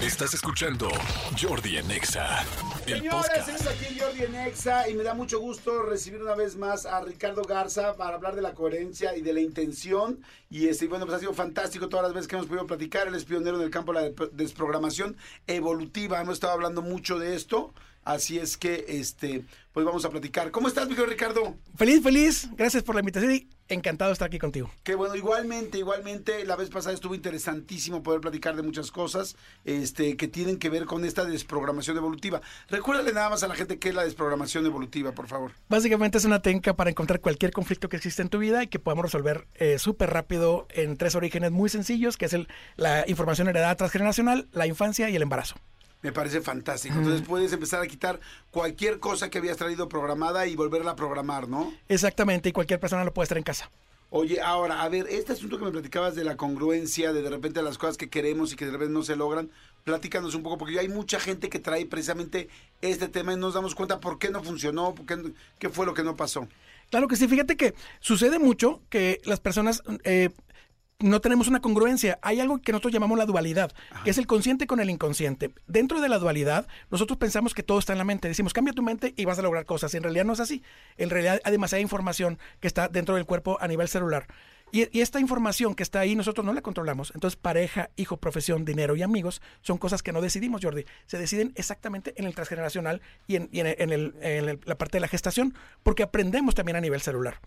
Estás escuchando Jordi Anexa, el Señores, estamos aquí Jordi en Exa y me da mucho gusto recibir una vez más a Ricardo Garza para hablar de la coherencia y de la intención. Y este, bueno, pues ha sido fantástico todas las veces que hemos podido platicar. Él es pionero en el campo de la de- desprogramación evolutiva. Hemos estado hablando mucho de esto. Así es que, este, pues vamos a platicar. ¿Cómo estás, mi querido Ricardo? Feliz, feliz. Gracias por la invitación y encantado de estar aquí contigo. Que bueno, igualmente, igualmente, la vez pasada estuvo interesantísimo poder platicar de muchas cosas este, que tienen que ver con esta desprogramación evolutiva. Recuérdale nada más a la gente qué es la desprogramación evolutiva, por favor. Básicamente es una técnica para encontrar cualquier conflicto que existe en tu vida y que podamos resolver eh, súper rápido en tres orígenes muy sencillos, que es el, la información heredada transgeneracional, la infancia y el embarazo. Me parece fantástico. Entonces puedes empezar a quitar cualquier cosa que habías traído programada y volverla a programar, ¿no? Exactamente, y cualquier persona lo puede estar en casa. Oye, ahora, a ver, este asunto que me platicabas de la congruencia, de de repente las cosas que queremos y que de repente no se logran, platícanos un poco, porque hay mucha gente que trae precisamente este tema y nos damos cuenta por qué no funcionó, por qué, qué fue lo que no pasó. Claro que sí, fíjate que sucede mucho que las personas eh, no tenemos una congruencia. Hay algo que nosotros llamamos la dualidad, que es el consciente con el inconsciente. Dentro de la dualidad, nosotros pensamos que todo está en la mente. Decimos, cambia tu mente y vas a lograr cosas. Y en realidad no es así. En realidad hay demasiada información que está dentro del cuerpo a nivel celular. Y, y esta información que está ahí nosotros no la controlamos. Entonces, pareja, hijo, profesión, dinero y amigos son cosas que no decidimos, Jordi. Se deciden exactamente en el transgeneracional y en, y en el- en el- en el- la parte de la gestación, porque aprendemos también a nivel celular.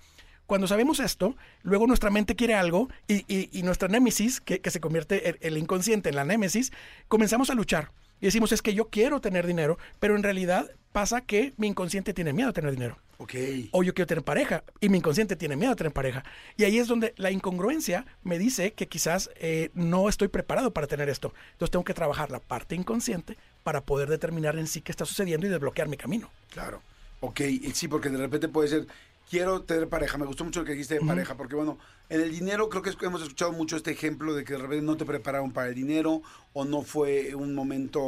Cuando sabemos esto, luego nuestra mente quiere algo y, y- y nuestra némesis, que, que se convierte el, el inconsciente en la némesis, comenzamos a luchar. Y decimos, es que yo quiero tener dinero, pero en realidad pasa que mi inconsciente tiene miedo a tener dinero. Ok. O yo quiero tener pareja y mi inconsciente tiene miedo a tener pareja. Y ahí es donde la incongruencia me dice que quizás eh, no estoy preparado para tener esto. Entonces tengo que trabajar la parte inconsciente para poder determinar en sí qué está sucediendo y desbloquear mi camino. Claro. Ok, y sí, porque de repente puede ser, quiero tener pareja. Me gustó mucho lo que dijiste de pareja, porque bueno, en el dinero creo que hemos escuchado mucho este ejemplo de que de repente no te prepararon para el dinero o no fue un momento,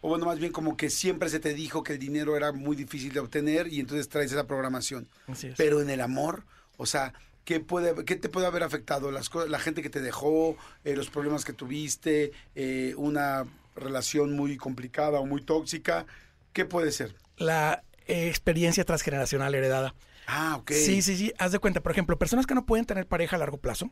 o bueno, más bien como que siempre se te dijo que el dinero era muy difícil de obtener y entonces traes esa programación. Así es. Pero en el amor, o sea, ¿qué, puede, qué te puede haber afectado? Las, co- la gente que te dejó, eh, los problemas que tuviste, eh, una relación muy complicada o muy tóxica. ¿Qué puede ser? La eh, experiencia transgeneracional heredada. Ah, ok. Sí, sí, sí. Haz de cuenta, por ejemplo, personas que no pueden tener pareja a largo plazo,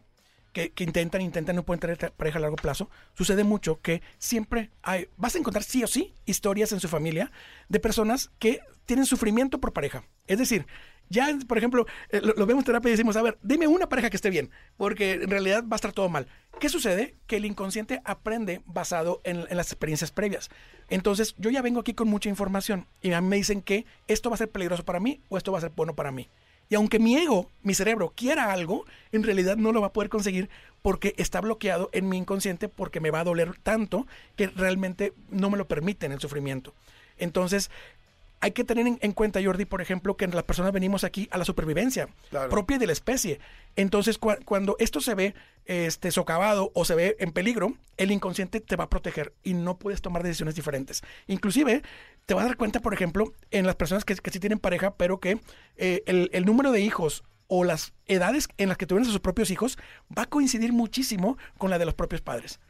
que, intentan, intentan, no pueden tener pareja a largo plazo, sucede mucho que siempre hay, vas a encontrar sí o sí historias en su familia de personas que tienen sufrimiento por pareja. Es decir, ya, por ejemplo, eh, lo, lo vemos en terapia y decimos, a ver, dime una pareja que esté bien, porque en realidad va a estar todo mal. ¿Qué sucede? Que el inconsciente aprende basado en, las experiencias previas. Entonces, yo ya vengo aquí con mucha información y a mí me dicen que esto va a ser peligroso para mí o esto va a ser bueno para mí. Y aunque mi ego, mi cerebro, quiera algo, en realidad no lo va a poder conseguir porque está bloqueado en mi inconsciente porque me va a doler tanto que realmente no me lo permiten el sufrimiento. Entonces, hay que tener en, en cuenta, Jordi, por ejemplo, que las personas venimos aquí a la supervivencia Claro. propia de la especie. Entonces, cua- cuando esto se ve este, socavado o se ve en peligro, el inconsciente te va a proteger y no puedes tomar decisiones diferentes. Inclusive, te vas a dar cuenta, por ejemplo, en las personas que, que sí tienen pareja, pero que eh, el, el número de hijos o las edades en las que tuvieron a sus propios hijos va a coincidir muchísimo con la de los propios padres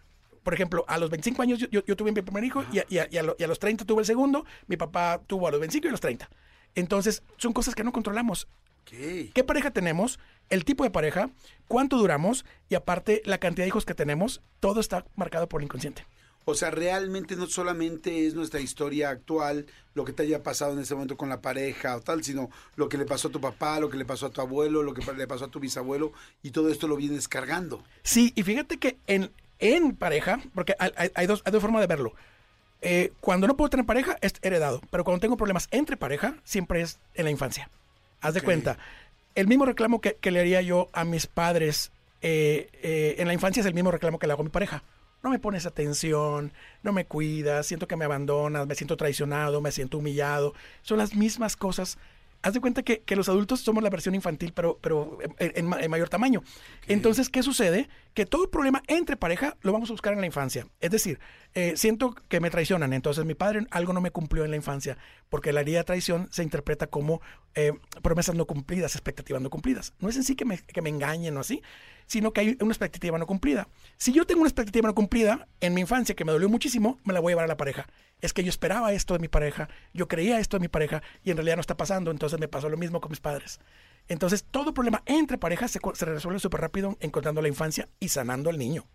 por ejemplo, a los 25 años yo, yo- yo tuve mi primer hijo y a, y a- y a lo- y a los 30 tuve el segundo, mi papá tuvo a los 25 y a los 30. Entonces, son cosas que no controlamos. Ok. ¿Qué pareja tenemos? El tipo de pareja, cuánto duramos y aparte la cantidad de hijos que tenemos, todo está marcado por el inconsciente. O sea, realmente no solamente es nuestra historia actual, lo que te haya pasado en ese momento con la pareja o tal, sino lo que le pasó a tu papá, lo que le pasó a tu abuelo, lo que le pasó a tu bisabuelo, y todo esto lo vienes cargando. Sí, y fíjate que en, en pareja, porque hay, dos, hay dos formas de verlo. Eh, cuando no puedo tener pareja es heredado, pero cuando tengo problemas entre pareja, siempre es en la infancia. Haz de cuenta, el mismo reclamo que, que le haría yo a mis padres eh, eh, en la infancia es el mismo reclamo que le hago a mi pareja. No me pones atención, no me cuidas, siento que me abandonas, me siento traicionado, me siento humillado. Son las mismas cosas. Haz de cuenta que, que los adultos somos la versión infantil, pero, pero en, en ma- en mayor tamaño. Entonces, ¿qué sucede? Que todo problema entre pareja lo vamos a buscar en la infancia. Es decir, eh, siento que me traicionan, entonces mi padre algo no me cumplió en la infancia, porque la herida de traición se interpreta como eh, promesas no cumplidas, expectativas no cumplidas. No es en sí que me, que me engañen o así. sino que hay una expectativa no cumplida. Si yo tengo una expectativa no cumplida en mi infancia que me dolió muchísimo, me la voy a llevar a la pareja. Es que yo esperaba esto de mi pareja, yo creía esto de mi pareja y en realidad no está pasando, entonces me pasó lo mismo con mis padres. Entonces, todo problema entre parejas se, se resuelve súper rápido encontrando la infancia y sanando al niño.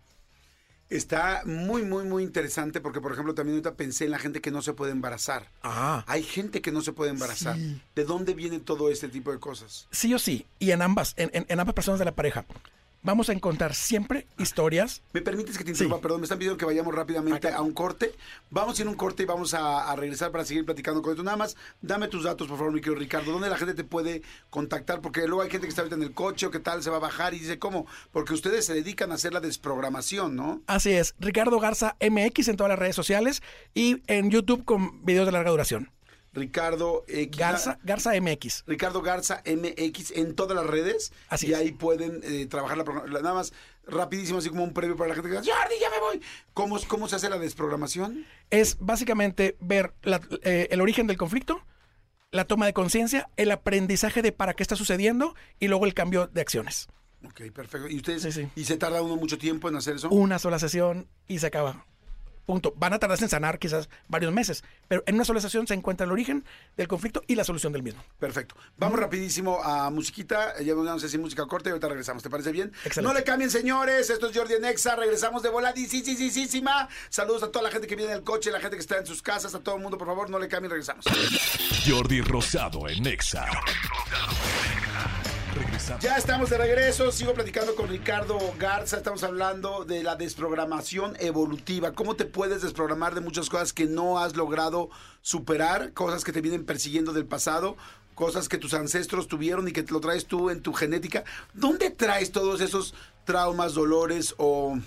Está muy, muy, muy interesante porque, por ejemplo, también ahorita pensé en la gente que no se puede embarazar. Ah. Hay gente que no se puede embarazar. Sí. ¿De dónde viene todo este tipo de cosas? Sí o sí, y en ambas, en, en- en ambas personas de la pareja, vamos a encontrar siempre historias. ¿Me permites que te interrumpa? Sí. Perdón, me están pidiendo que vayamos rápidamente Acá. a un corte. Vamos a ir a un corte y vamos a, a regresar para seguir platicando con esto. Nada más, dame tus datos, por favor, mi querido Ricardo. ¿Dónde la gente te puede contactar? Porque luego hay gente que está ahorita en el coche o qué tal, se va a bajar y dice, ¿cómo? Porque ustedes se dedican a hacer la desprogramación, ¿no? Así es, Ricardo Garza MX en todas las redes sociales y en YouTube con videos de larga duración. Ricardo X. Garza, Garza MX. Ricardo Garza MX en todas las redes. Así y es. ahí pueden eh, trabajar la programación. Nada más, rapidísimo, así como un previo para la gente que dice, Jordi, ya me voy. ¿Cómo, ¿Cómo se hace la desprogramación? Es básicamente ver la- eh, el origen del conflicto, la toma de conciencia, el aprendizaje de para qué está sucediendo y luego el cambio de acciones. Ok, perfecto. ¿Y ustedes? Sí, sí. ¿Y se tarda uno mucho tiempo en hacer eso? Una sola sesión y se acaba. Punto. Van a tardarse en sanar quizás varios meses, pero en una sola sesión se encuentra el origen del conflicto y la solución del mismo. Perfecto. Vamos rapidísimo a musiquita. Ya no sé si música corta y ahorita regresamos. ¿Te parece bien? Excelente. No le cambien, señores. Esto es Jordi Nexa. Regresamos de voladísima. Saludos a toda la gente que viene en el coche, la gente que está en sus casas, a todo el mundo, por favor, no le cambien. Regresamos. Jordi Rosado en Nexa. Ya estamos de regreso, sigo platicando con Ricardo Garza, estamos hablando de la desprogramación evolutiva, cómo te puedes desprogramar de muchas cosas que no has logrado superar, cosas que te vienen persiguiendo del pasado, cosas que tus ancestros tuvieron y que te lo traes tú en tu genética. ¿Dónde traes todos esos traumas, dolores o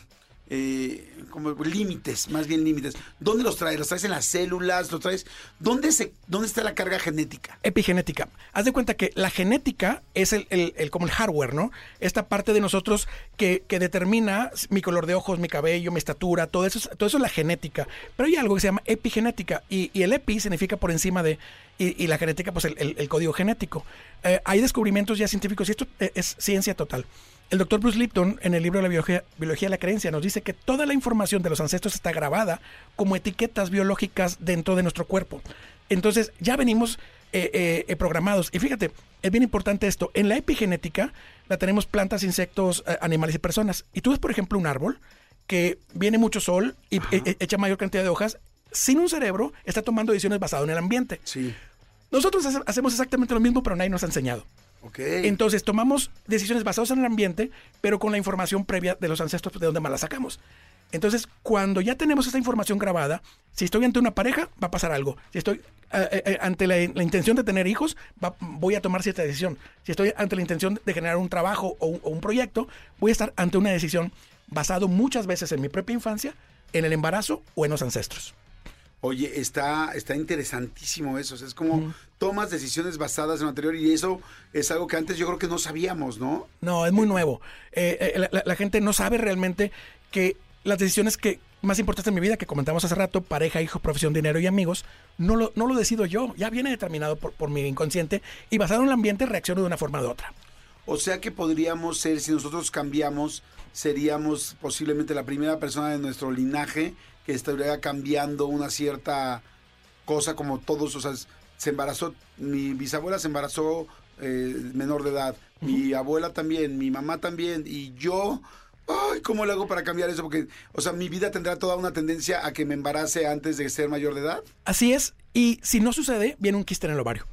eh, como límites, más bien límites? ¿Dónde los traes? ¿Los traes en las células? ¿Los traes? ¿Dónde, se, dónde está la carga genética? Epigenética. Haz de cuenta que la genética es el, el- como el hardware, ¿no? Esta parte de nosotros que, que determina mi color de ojos, mi cabello, mi estatura, todo eso, es, todo eso es la genética. Pero hay algo que se llama epigenética y, el epi significa por encima de y, la genética, pues el, código genético. Eh, hay descubrimientos ya científicos y esto es ciencia total. El doctor Bruce Lipton, en el libro de la biología, biología de la creencia, nos dice que toda la información de los ancestros está grabada como etiquetas biológicas dentro de nuestro cuerpo. Entonces, ya venimos eh, eh, eh, programados. Y fíjate, es bien importante esto. En la epigenética la tenemos plantas, insectos, eh, animales y personas. Y tú ves, por ejemplo, un árbol que viene mucho sol y eh, echa mayor cantidad de hojas. Sin un cerebro, está tomando decisiones basadas en el ambiente. Sí. Nosotros hace- hacemos exactamente lo mismo, pero nadie nos ha enseñado. Entonces tomamos decisiones basadas en el ambiente, pero con la información previa de los ancestros de donde más la sacamos. Entonces, cuando ya tenemos esta información grabada, si estoy ante una pareja, va a pasar algo. Si estoy eh, eh, ante la, la intención de tener hijos, va- voy a tomar cierta decisión. Si estoy ante la intención de generar un trabajo o un, o un proyecto, voy a estar ante una decisión basado muchas veces en mi propia infancia, en el embarazo o en los ancestros. Oye, está, está interesantísimo eso. o sea, es como tomas decisiones basadas en lo anterior y eso es algo que antes yo creo que no sabíamos, ¿no? No, es muy nuevo. Eh, eh, la, la- la gente no sabe realmente que las decisiones que más importantes en mi vida, que comentamos hace rato, pareja, hijo, profesión, dinero y amigos, no lo, no lo decido yo. Ya viene determinado por, por mi inconsciente y basado en el ambiente reacciono de una forma u otra. O sea que podríamos ser, si nosotros cambiamos, seríamos posiblemente la primera persona de nuestro linaje que estaría cambiando una cierta cosa como todos, o sea, se embarazó, mi bisabuela se embarazó eh, menor de edad, mi abuela también, mi mamá también, y yo, ay, ¿cómo le hago para cambiar eso? Porque, o sea, mi vida tendrá toda una tendencia a que me embarace antes de ser mayor de edad. Así es. Y si no sucede, viene un quiste en el ovario.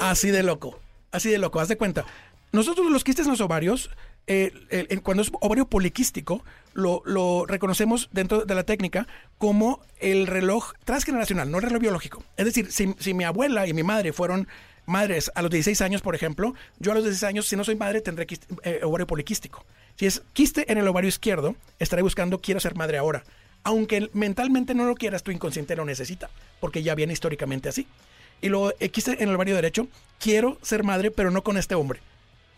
Así de loco. Así de loco. Haz de cuenta. Nosotros los quistes en los ovarios, eh, cuando es ovario poliquístico, lo, reconocemos dentro de la técnica como el reloj transgeneracional, no el reloj biológico. Es decir, si, mi abuela y mi madre fueron madres a los 16 años, por ejemplo, yo a los 16 años, si no soy madre, tendré eh, ovario poliquístico. Si es quiste en el ovario izquierdo, estaré buscando quiero ser madre ahora. Aunque mentalmente no lo quieras, tu inconsciente lo necesita, porque ya viene históricamente así. Y luego eh, quiste en el ovario derecho, quiero ser madre, pero no con este hombre,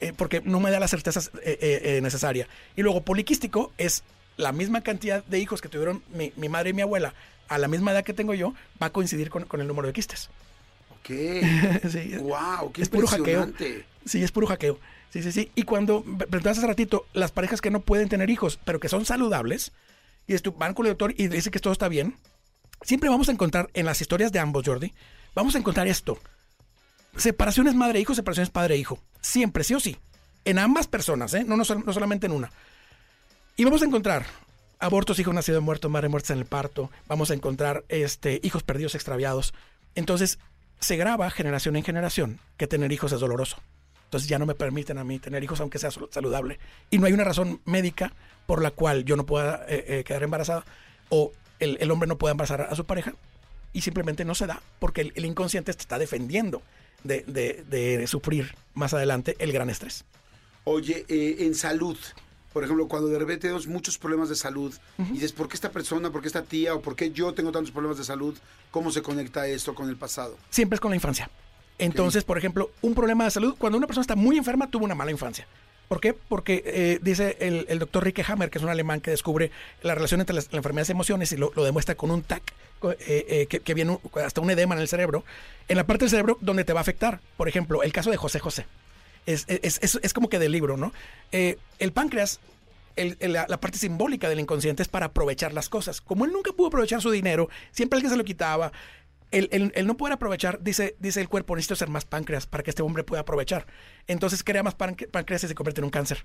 eh, porque no me da la certeza eh, eh, necesaria. Y luego poliquístico es la misma cantidad de hijos que tuvieron mi, mi madre y mi abuela a la misma edad que tengo yo, va a coincidir con, con el número de quistes. Ok. Sí. wow, qué es puro hackeo. Sí, es puro hackeo. Sí, sí, sí. Y cuando preguntaste hace ratito, las parejas que no pueden tener hijos, pero que son saludables, y van con el doctor y dice que todo está bien, siempre vamos a encontrar en las historias de ambos, Jordi, vamos a encontrar esto. Separaciones madre-hijo, separaciones padre-hijo. Siempre, sí o sí. En ambas personas, ¿eh? no, no, solamente en una. Y vamos a encontrar abortos, hijos nacidos muertos, madre muerta en el parto. Vamos a encontrar este, hijos perdidos, extraviados. Entonces, se graba generación en generación que tener hijos es doloroso. Entonces ya no me permiten a mí tener hijos aunque sea saludable. Y no hay una razón médica por la cual yo no pueda eh, eh, quedar embarazada o el, hombre no pueda embarazar a su pareja. Y simplemente no se da porque el, inconsciente te está defendiendo de, sufrir más adelante el gran estrés. Oye, eh, en salud, por ejemplo, cuando de repente tenemos muchos problemas de salud y dices, ¿por qué esta persona, por qué esta tía o por qué yo tengo tantos problemas de salud? ¿Cómo se conecta esto con el pasado? Siempre es con la infancia. Entonces, por ejemplo, un problema de salud, cuando una persona está muy enferma, tuvo una mala infancia. ¿Por qué? Porque eh, dice el, doctor Rike Hammer, que es un alemán que descubre la relación entre las, enfermedades y emociones y lo, demuestra con un TAC, eh, eh, que, viene hasta un edema en el cerebro, en la parte del cerebro donde te va a afectar. Por ejemplo, el caso de José José. Es, es, como que del libro, ¿no? el páncreas la, parte simbólica del inconsciente es para aprovechar las cosas. Como él nunca pudo aprovechar su dinero, siempre alguien se lo quitaba. El, no poder aprovechar, dice, dice el cuerpo, necesito ser más páncreas para que este hombre pueda aprovechar. Entonces crea más páncreas y se convierte en un cáncer.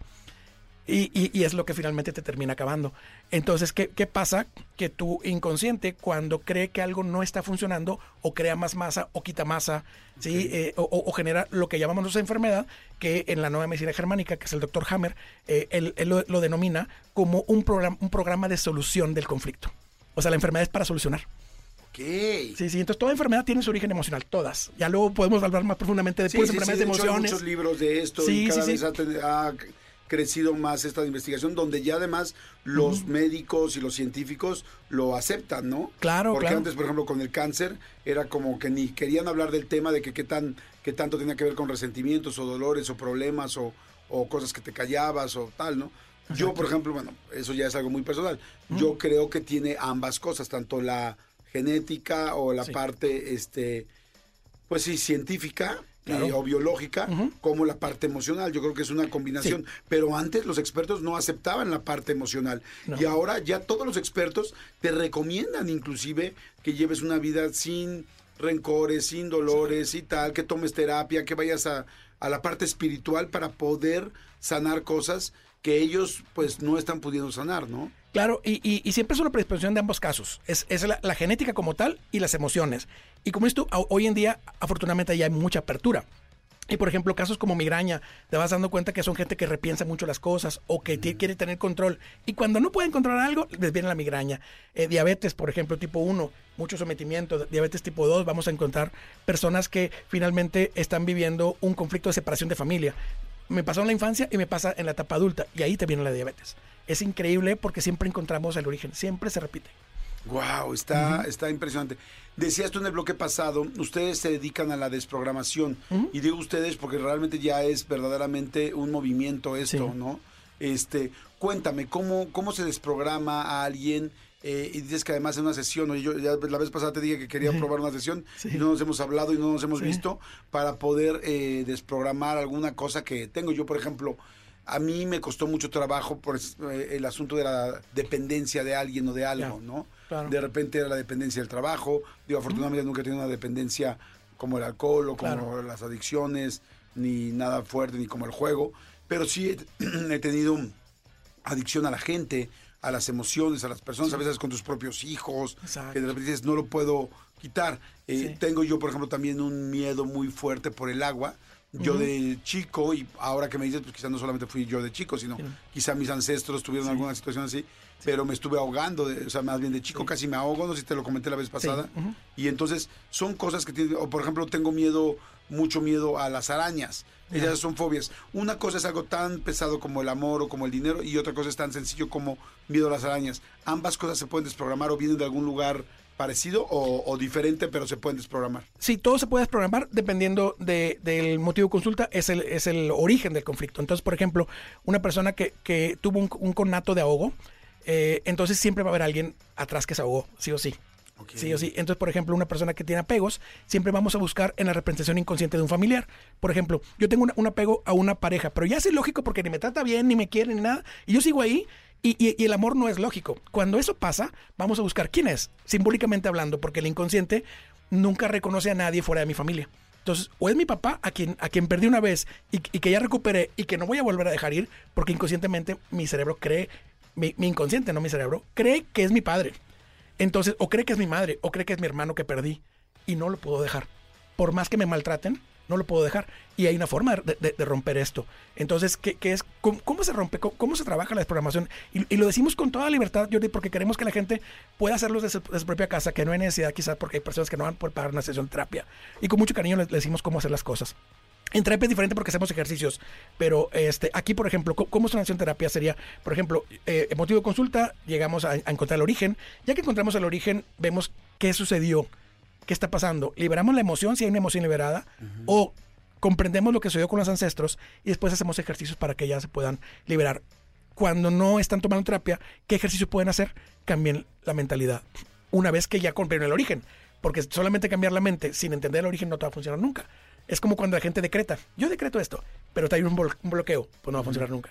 Y, es lo que finalmente te termina acabando. Entonces, ¿qué, pasa? Que tu inconsciente, cuando cree que algo no está funcionando, o crea más masa, o quita masa, ¿sí? Eh, o, genera lo que llamamos esa enfermedad, que en la nueva medicina germánica, que es el doctor Hammer, eh, él, lo, denomina como un, programa, un programa de solución del conflicto. O sea, la enfermedad es para solucionar. Sí, sí, entonces toda enfermedad tiene su origen emocional, todas. Ya luego podemos hablar más profundamente de sí, enfermedades de emociones. Hay muchos libros de esto y cada vez ha, crecido más esta investigación, donde ya además los médicos y los científicos lo aceptan, ¿no? Claro, Porque antes, por ejemplo, con el cáncer, era como que ni querían hablar del tema de que qué, tan, qué tanto tenía que ver con resentimientos o dolores o problemas o, cosas que te callabas o tal, ¿no? Yo, por ejemplo, bueno, eso ya es algo muy personal. Yo creo que tiene ambas cosas, tanto la genética o la parte, este, pues sí, científica, eh, o biológica como la parte emocional. Yo creo que es una combinación. Pero antes los expertos no aceptaban la parte emocional. Y ahora ya todos los expertos te recomiendan inclusive que lleves una vida sin rencores, sin dolores y tal, que tomes terapia, que vayas a, a la parte espiritual para poder sanar cosas que ellos pues no están pudiendo sanar, ¿no? Claro, y, y, siempre es una predisposición de ambos casos. Es, es la, genética como tal y las emociones. Y como esto, hoy en día, afortunadamente, ya hay mucha apertura. Y por ejemplo, casos como migraña, te vas dando cuenta que son gente que repiensa mucho las cosas o que quiere tener control. Y cuando no pueden controlar algo, les viene la migraña. Eh, diabetes, por ejemplo, tipo 1, mucho sometimiento. Diabetes tipo 2, vamos a encontrar personas que finalmente están viviendo un conflicto de separación de familia. Me pasó en la infancia y me pasa en la etapa adulta. Y ahí te viene la diabetes es increíble porque siempre encontramos el origen, siempre se repite. Wow, está, está impresionante. Decías tú en el bloque pasado, ustedes se dedican a la desprogramación. Y digo ustedes porque realmente ya es verdaderamente un movimiento esto, ¿no? Este, cuéntame, ¿cómo, ¿cómo se desprograma a alguien? Eh, y dices que además en una sesión, yo la vez pasada te dije que quería probar una sesión y no nos hemos hablado y no nos hemos visto para poder eh, desprogramar alguna cosa que tengo. Yo, por ejemplo, a mí me costó mucho trabajo por eh, el asunto de la dependencia de alguien o de algo, ¿no? De repente era la dependencia del trabajo. Digo, afortunadamente nunca he tenido una dependencia como el alcohol o como las adicciones, ni nada fuerte, ni como el juego. Pero sí he, tenido adicción a la gente, a las emociones, a las personas, a veces con tus propios hijos, que de repente dices, no lo puedo quitar. Eh, tengo yo, por ejemplo, también un miedo muy fuerte por el agua yo de chico, y ahora que me dices, pues quizás no solamente fui yo de chico, sino quizá mis ancestros tuvieron alguna situación así, pero me estuve ahogando, o sea, más bien de chico casi me ahogo, no sé si te lo comenté la vez pasada. Y entonces son cosas que tienen, o por ejemplo tengo miedo, mucho miedo a las arañas. Esas son fobias. Una cosa es algo tan pesado como el amor o como el dinero y otra cosa es tan sencillo como miedo a las arañas. Ambas cosas se pueden desprogramar o vienen de algún lugar parecido o, diferente, pero se pueden desprogramar. Sí, todo se puede desprogramar dependiendo del motivo de consulta, es el, es el origen del conflicto. Entonces, por ejemplo, una persona que, que tuvo un, un, conato de ahogo, eh, entonces siempre va a haber alguien atrás que se ahogó, sí o sí. Sí o sí. Entonces, por ejemplo, una persona que tiene apegos, siempre vamos a buscar en la representación inconsciente de un familiar. Por ejemplo, yo tengo una- un apego a una pareja, pero ya es ilógico porque ni me trata bien, ni me quiere, ni nada. Y yo sigo ahí y, el amor no es lógico. Cuando eso pasa, vamos a buscar quién es, simbólicamente hablando, porque el inconsciente nunca reconoce a nadie fuera de mi familia. Entonces, o es mi papá a quien, a quien perdí una vez y, y que ya recuperé y que no voy a volver a dejar ir, porque inconscientemente mi cerebro cree, mi, mi inconsciente, no mi cerebro, cree que es mi padre. Entonces, o cree que es mi madre, o cree que es mi hermano que perdí, y no lo puedo dejar. Por más que me maltraten, no lo puedo dejar. Y hay una forma de, romper esto. Entonces, ¿qué, es? ¿Cómo, se rompe? ¿Cómo, se trabaja la desprogramación? Y, lo decimos con toda libertad, Jordi, porque queremos que la gente pueda hacerlo desde su, su propia casa, que no hay necesidad quizás porque hay personas que no van a poder pagar una sesión de terapia. Y con mucho cariño les, les decimos cómo hacer las cosas. En terapia es diferente porque hacemos ejercicios, pero este, aquí, por ejemplo, ¿cómo es una de terapia? Sería, por ejemplo, eh, motivo de consulta, llegamos a, a encontrar el origen. Ya que encontramos el origen, vemos qué sucedió, qué está pasando. Liberamos la emoción, si hay una emoción liberada, o comprendemos lo que sucedió con los ancestros y después hacemos ejercicios para que ya se puedan liberar. Cuando no están tomando terapia, ¿qué ejercicios pueden hacer? Cambien la mentalidad. Una vez que ya comprendieron el origen. Porque solamente cambiar la mente sin entender el origen no te va a funcionar nunca. Es como cuando la gente decreta. Yo decreto esto, pero te hay un, un bloqueo, pues no va a funcionar nunca.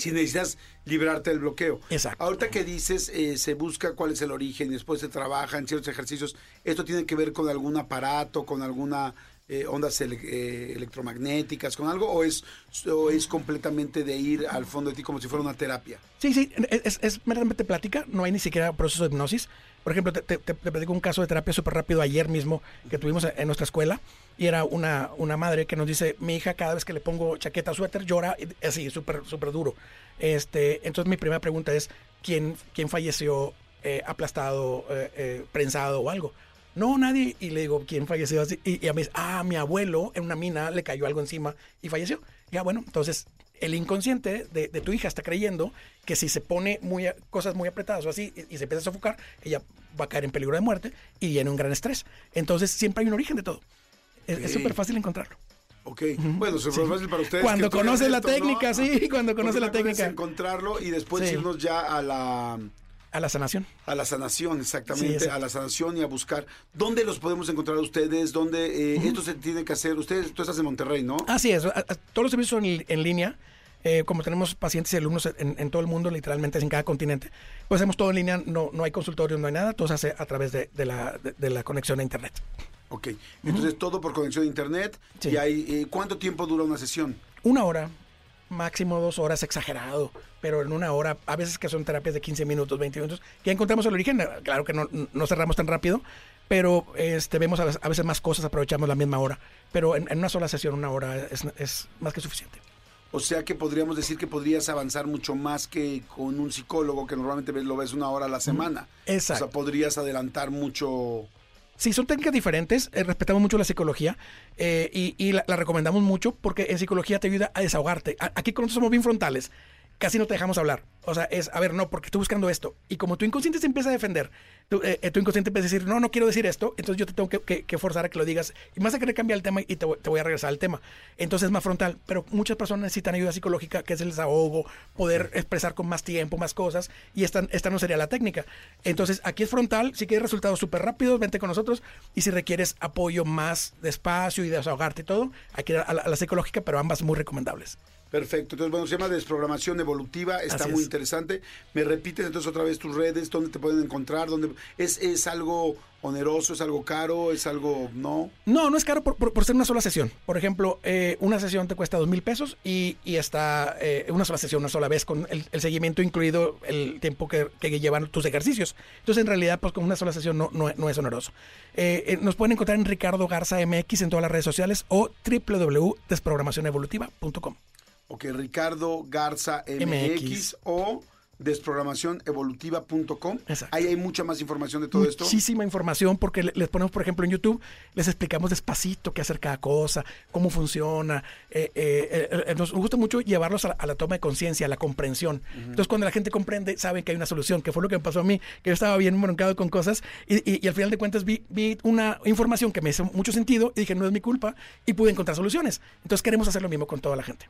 Si necesitas librarte del bloqueo. Exacto. Ahorita que dices, eh, se busca cuál es el origen y después se trabaja en ciertos ejercicios, ¿esto tiene que ver con algún aparato, con alguna eh, ondas ele- eh, electromagnéticas, con algo? ¿O es, ¿O es completamente de ir al fondo de ti como si fuera una terapia? Sí, sí, es, es, es meramente plática, no hay ni siquiera proceso de hipnosis. Por ejemplo, te, te, te platico un caso de terapia súper rápido ayer mismo que tuvimos en nuestra escuela y era una, una madre que nos dice, mi hija cada vez que le pongo chaqueta, suéter, llora y- así, súper súper duro. Este, entonces mi primera pregunta es, ¿quién, quién falleció eh, aplastado, eh, eh, prensado o algo? No, nadie. Y le digo, ¿quién falleció así? Y, y a mí dice, ah, mi abuelo en una mina le cayó algo encima y falleció. Ya, bueno, entonces el inconsciente de, de tu hija está creyendo que si se pone muy a- cosas muy apretadas o así y, y se empieza a sofocar, ella va a caer en peligro de muerte y viene un gran estrés. Entonces siempre hay un origen de todo. Es súper fácil encontrarlo. Ok, bueno, es fácil para ustedes. Cuando conoces la esto, técnica, sí, cuando conoces la cosa es técnica. encontrarlo y después Sí. irnos ya a la, A la sanación. a la sanación, exactamente, Sí, a la sanación y a buscar. ¿Dónde los podemos encontrar a ustedes? ¿Dónde eh, esto se tiene que hacer? Ustedes, tú estás en Monterrey, ¿no? Así es, todos los servicios son en, en línea. eh, como tenemos pacientes y alumnos en, en todo el mundo, literalmente en cada continente, pues hacemos todo en línea, no, no hay consultorios, no hay nada, todo se hace a través de, de la, de- de la conexión a Internet. Ok, entonces todo por conexión a internet. Sí. Y hay, eh, ¿cuánto tiempo dura una sesión? Una hora, máximo dos horas, exagerado, pero en una hora, a veces que son terapias de 15 minutos, 20 minutos, ya encontramos el origen, claro que no, no cerramos tan rápido, pero este, vemos a veces, más cosas, aprovechamos la misma hora, pero en, en una sola sesión, una hora es, es más que suficiente. O sea que podríamos decir que podrías avanzar mucho más que con un psicólogo que normalmente lo ves una hora a la semana. Exacto. O sea, podrías adelantar mucho. Sí, son técnicas diferentes, eh, respetamos mucho la psicología eh, y, la, recomendamos mucho porque en psicología te ayuda a desahogarte. A- aquí con nosotros somos bien frontales, casi no te dejamos hablar. O sea, es, a ver, no, porque estoy buscando esto. Y como tu inconsciente se empieza a defender, tu, eh, eh, tu inconsciente empieza a decir, no, no quiero decir esto, entonces yo te tengo que, que- que forzar a que lo digas. Y más a querer cambiar el tema y te, voy- te voy a regresar al tema. Entonces es más frontal. Pero muchas personas necesitan ayuda psicológica, que es el desahogo, poder expresar con más tiempo, más cosas. Y esta, esta no sería la técnica. Entonces aquí es frontal, si quieres resultados súper rápidos, vente con nosotros. Y si requieres apoyo más despacio y desahogarte y todo, aquí a la, a la psicológica, pero ambas muy recomendables. Perfecto. Entonces, bueno, se llama desprogramación evolutiva. Está Así muy es. interesante. ¿Me repites entonces otra vez tus redes? ¿Dónde te pueden encontrar? ¿Dónde... ¿Es, ¿Es algo oneroso? ¿Es algo caro? ¿Es algo no? No, no es caro por, por- por ser una sola sesión. Por ejemplo, eh, una sesión te cuesta dos mil pesos y, y está eh, una sola sesión, una sola vez, con el, el seguimiento incluido el tiempo que, que llevan tus ejercicios. Entonces, en realidad, pues con una sola sesión no, no, no es oneroso. Eh, eh, nos pueden encontrar en Ricardo Garza MX en todas las redes sociales o www.desprogramacionevolutiva.com. Ok, Ricardo Garza MX, MX. o desprogramacionevolutiva.com. Ahí hay mucha más información de todo esto. Muchísima información porque le- les ponemos, por ejemplo, en YouTube, les explicamos despacito qué hacer cada cosa, cómo funciona. Eh, eh, eh, nos gusta mucho llevarlos a la, a la toma de conciencia, a la comprensión. Entonces, cuando la gente comprende, saben que hay una solución, que fue lo que me pasó a mí, que yo estaba bien broncado con cosas y, y- y al final de cuentas vi, vi una información que me hizo mucho sentido y dije, no es mi culpa y pude encontrar soluciones. Entonces, queremos hacer lo mismo con toda la gente.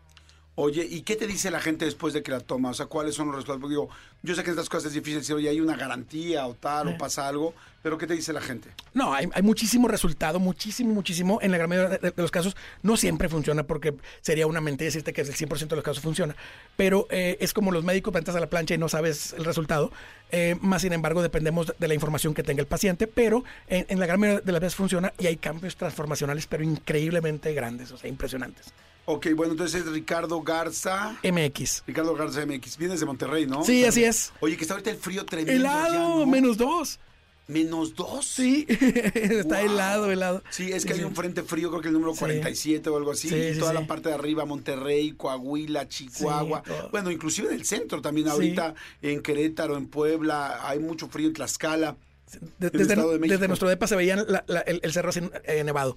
Oye, ¿y qué te dice la gente después de que la toma? O sea, ¿cuáles son los resultados? Porque digo, yo sé que en estas cosas es difícil decir, oye, hay una garantía o tal, o pasa algo, pero ¿qué te dice la gente? No, hay, hay muchísimo resultado, muchísimo, muchísimo. En la gran mayoría de, de los casos no siempre funciona porque sería una mentira decirte que el 100% de los casos funciona. Pero eh, es como los médicos entras a la plancha y no sabes el resultado. Eh, más sin embargo, dependemos de la información que tenga el paciente, pero en, en la gran mayoría de las veces funciona y hay cambios transformacionales, pero increíblemente grandes, o sea, impresionantes. Ok, bueno, entonces es Ricardo Garza. MX. Ricardo Garza MX. Vienes de Monterrey, ¿no? Sí, así es. Oye, que está ahorita el frío tremendo. Helado, ¿no? menos dos. ¿Menos dos? Sí, está Wow. helado, helado. Sí, es que Sí, hay sí. un frente frío, creo que el número Sí. 47 o algo así. Sí, y sí, toda sí. la parte de arriba, Monterrey, Coahuila, Chihuahua. Sí, bueno, inclusive en el centro también Sí. ahorita, en Querétaro, en Puebla, hay mucho frío en Tlaxcala. Desde, Estado de México. desde nuestro depa se veía la- la- el, el cerro así, eh, nevado.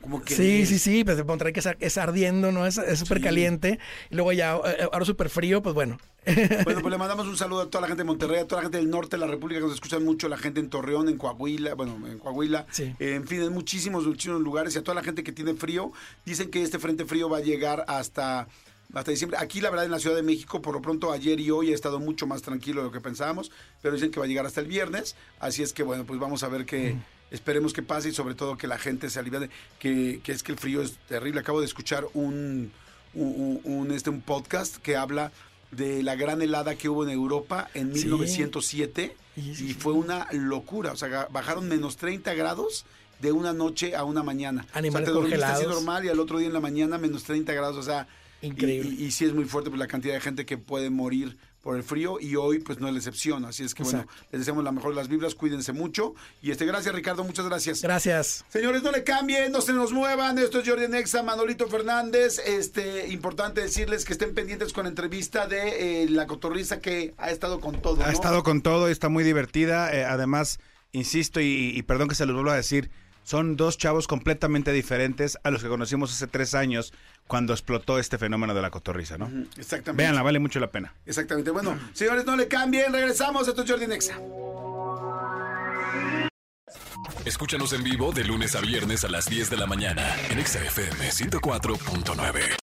Como que Sí, sí, sí, pues Monterrey que es, es ardiendo, ¿no? Es súper Sí. caliente. Y luego ya, eh, ahora súper frío, pues bueno. Bueno, pues le mandamos un saludo a toda la gente de Monterrey, a toda la gente del norte de la República que nos escuchan mucho, la gente en Torreón, en Coahuila, bueno, en Coahuila, Sí. eh, en fin, en muchísimos, muchísimos lugares y a toda la gente que tiene frío. Dicen que este frente frío va a llegar hasta hasta diciembre. Aquí, la verdad, en la Ciudad de México, por lo pronto, ayer y hoy ha estado mucho más tranquilo de lo que pensábamos, pero dicen que va a llegar hasta el viernes. Así es que, bueno, pues vamos a ver que esperemos que pase y sobre todo que la gente se alivie, que, que es que el frío es terrible. Acabo de escuchar un, un, un, este, un podcast que habla de la gran helada que hubo en Europa en Sí. 1907 Sí, sí, y fue una locura. O sea, bajaron menos 30 grados de una noche a una mañana. Animales o sea, te así normal y al otro día en la mañana menos 30 grados. O sea, Increíble. Y, y, y sí es muy fuerte pues, la cantidad de gente que puede morir por el frío y hoy pues no es la excepción. Así es que bueno, les deseamos la mejor de las vibras, cuídense mucho. Y este, gracias Ricardo, muchas gracias. Gracias. Señores, no le cambien, no se nos muevan. Esto es Jordi Nexa, Manolito Fernández. Este, importante decirles que estén pendientes con la entrevista de eh, la cotorriza que ha estado con todo. Ha estado con todo y está muy divertida. eh, además, insisto, y, y perdón que se los vuelva a decir, son dos chavos completamente diferentes a los que conocimos hace tres años cuando explotó este fenómeno de la cotorriza, ¿no? Exactamente. Véanla, vale mucho la pena. Exactamente. Bueno, señores, no le cambien. Regresamos. Esto es Jordi Nexa. Escúchanos en vivo de lunes a viernes a las 10 de la mañana en Exa FM 104.9.